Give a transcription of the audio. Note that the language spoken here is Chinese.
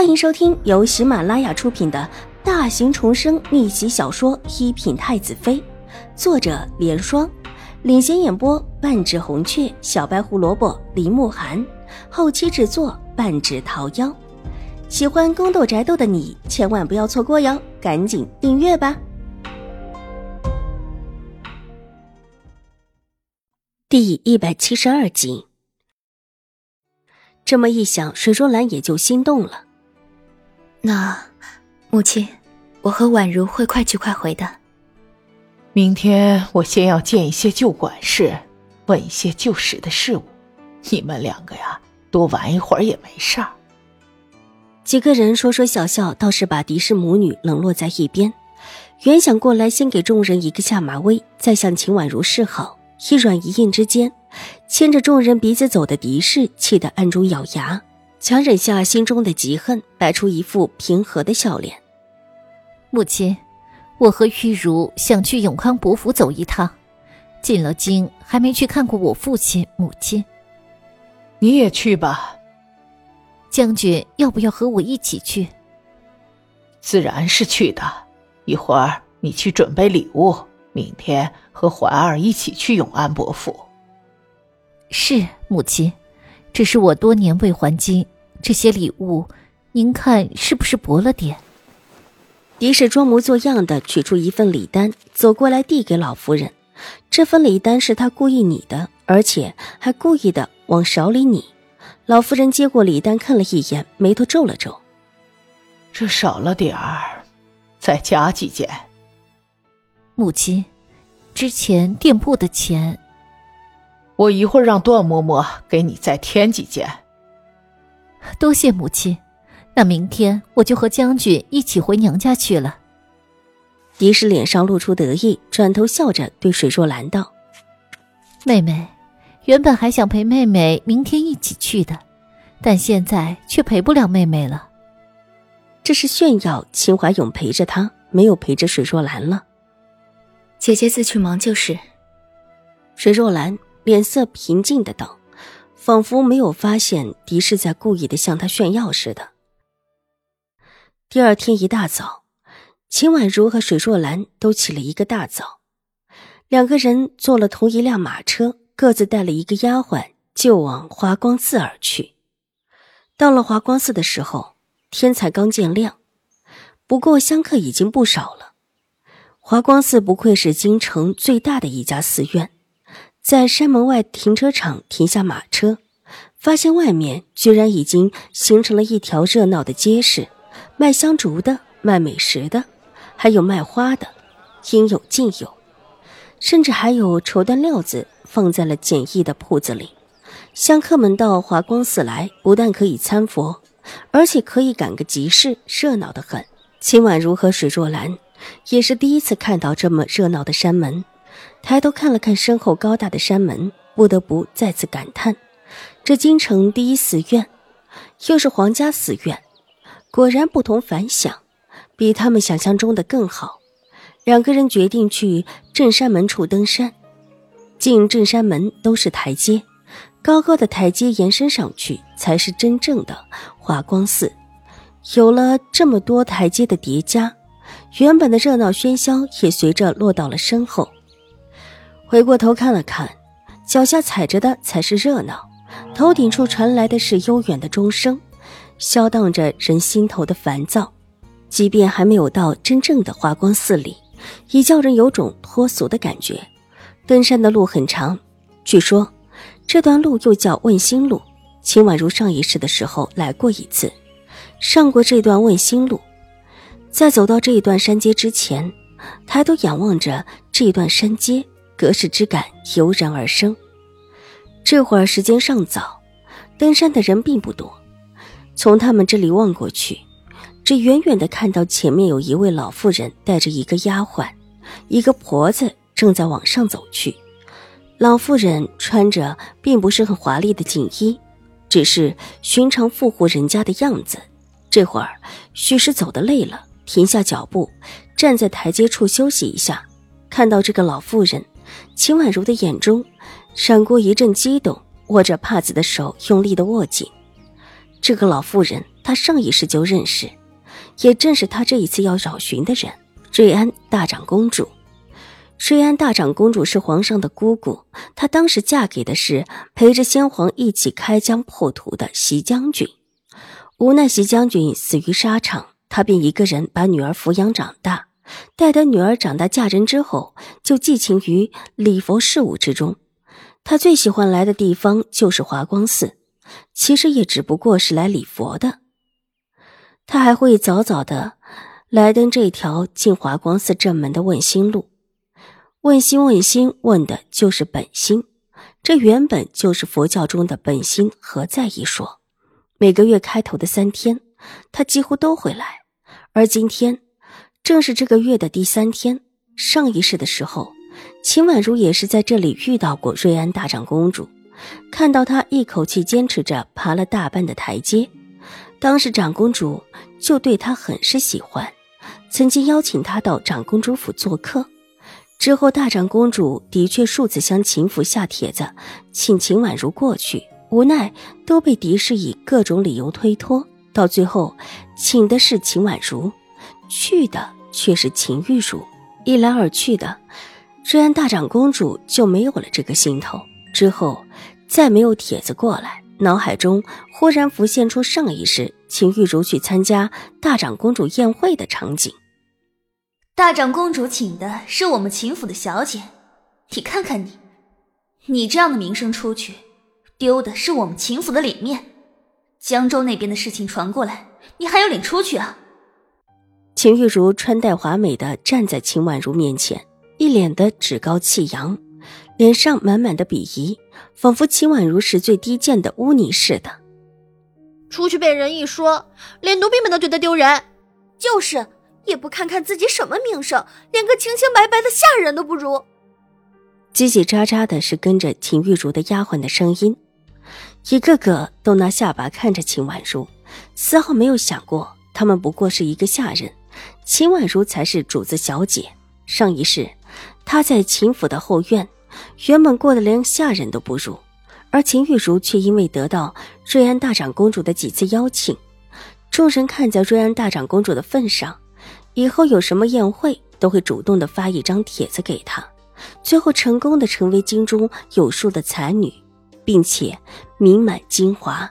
欢迎收听由喜马拉雅出品的大型重生逆袭小说《一品太子妃》，作者：莲霜，领衔演播：半指红雀、小白胡萝卜、林慕寒，后期制作：半指桃夭。喜欢宫斗宅斗的你千万不要错过哟，赶紧订阅吧！第一百七十二集。这么一想，水若兰也就心动了。那，母亲，我和婉如会快去快回的。明天我先要见一些旧管事，问一些旧时的事物。你们两个呀，多玩一会儿也没事儿。几个人说说笑笑，倒是把狄氏母女冷落在一边。原想过来先给众人一个下马威，再向秦婉如示好。一软一硬之间，牵着众人鼻子走的狄氏气得暗中咬牙。强忍下心中的嫉恨，摆出一副平和的笑脸。母亲，我和玉茹想去永康伯府走一趟，进了京还没去看过我父亲母亲。你也去吧。将军要不要和我一起去？自然是去的。一会儿你去准备礼物，明天和怀儿一起去永安伯府。是母亲。这是我多年未还金，这些礼物，您看是不是薄了点？狄氏装模作样的取出一份礼单，走过来递给老夫人。这份礼单是他故意拟的，而且还故意的往少里拟。老夫人接过礼单，看了一眼，眉头皱了皱：“这少了点儿，再加几件。”母亲，之前店铺的钱。我一会儿让段嬷嬷给你再添几件。多谢母亲，那明天我就和将军一起回娘家去了。狄氏脸上露出得意，转头笑着对水若兰道：“妹妹，原本还想陪妹妹明天一起去的，但现在却陪不了妹妹了。这是炫耀秦怀勇陪着她，没有陪着水若兰了。姐姐自去忙就是。”水若兰。脸色平静的道，仿佛没有发现狄氏在故意的向他炫耀似的。第二天一大早，秦婉如和水若兰都起了一个大早，两个人坐了同一辆马车，各自带了一个丫鬟，就往华光寺而去。到了华光寺的时候，天才刚见亮，不过香客已经不少了。华光寺不愧是京城最大的一家寺院。在山门外停车场停下马车，发现外面居然已经形成了一条热闹的街市，卖香烛的，卖美食的，还有卖花的，应有尽有，甚至还有绸缎料子放在了简易的铺子里。香客们到华光寺来，不但可以参佛，而且可以赶个集市，热闹的很。秦婉如和水若兰也是第一次看到这么热闹的山门。抬头看了看身后高大的山门，不得不再次感叹：这京城第一寺院，又是皇家寺院，果然不同凡响，比他们想象中的更好。两个人决定去镇山门处登山。进镇山门都是台阶，高高的台阶延伸上去，才是真正的华光寺。有了这么多台阶的叠加，原本的热闹喧嚣也随着落到了身后。回过头看了看，脚下踩着的才是热闹，头顶处传来的是悠远的钟声，消荡着人心头的烦躁。即便还没有到真正的华光寺里，已叫人有种脱俗的感觉。登山的路很长，据说这段路又叫问心路。秦婉如上一世的时候来过一次，上过这段问心路。在走到这一段山阶之前，抬头仰望着这一段山阶。隔世之感油然而生。这会儿时间尚早，登山的人并不多。从他们这里望过去，只远远的看到前面有一位老妇人带着一个丫鬟、一个婆子正在往上走去。老妇人穿着并不是很华丽的锦衣，只是寻常富户人家的样子。这会儿许是走得累了，停下脚步，站在台阶处休息一下。看到这个老妇人。秦婉如的眼中闪过一阵激动，握着帕子的手用力的握紧。这个老妇人，她上一世就认识，也正是她这一次要找寻的人——瑞安大长公主。瑞安大长公主是皇上的姑姑，她当时嫁给的是陪着先皇一起开疆破土的席将军。无奈席将军死于沙场，她便一个人把女儿抚养长大。待得女儿长大嫁人之后，就寄情于礼佛事务之中。她最喜欢来的地方就是华光寺，其实也只不过是来礼佛的。她还会早早的来登这条进华光寺正门的问心路。问心问心，问的就是本心。这原本就是佛教中的本心何在一说。每个月开头的三天，他几乎都会来。而今天，正是这个月的第三天。上一世的时候，秦婉如也是在这里遇到过瑞安大长公主。看到她一口气坚持着爬了大半的台阶，当时长公主就对她很是喜欢，曾经邀请她到长公主府做客。之后，大长公主的确数次向秦府下帖子，请秦婉如过去，无奈都被狄氏以各种理由推脱。到最后，请的是秦婉如，去的却是秦玉茹。一来二去的，瑞安大长公主就没有了这个心头。之后，再没有帖子过来，脑海中忽然浮现出上一世秦玉茹去参加大长公主宴会的场景。大长公主请的是我们秦府的小姐，你看看你，你这样的名声出去，丢的是我们秦府的脸面。江州那边的事情传过来，你还有脸出去啊？秦玉茹穿戴华美的站在秦婉如面前，一脸的趾高气扬，脸上满满的鄙夷，仿佛秦婉如是最低贱的污泥似的。出去被人一说，连奴婢们都觉得丢人。就是。也不看看自己什么名声，连个清清白白的下人都不如。叽叽喳喳的是跟着秦玉茹的丫鬟的声音，一个个都拿下巴看着秦婉如，丝毫没有想过他们不过是一个下人，秦婉如才是主子小姐。上一世，她在秦府的后院，原本过得连下人都不如，而秦玉茹却因为得到瑞安大长公主的几次邀请，众人看在瑞安大长公主的份上。以后有什么宴会，都会主动的发一张帖子给她，最后成功的成为京中有数的才女，并且名满京华。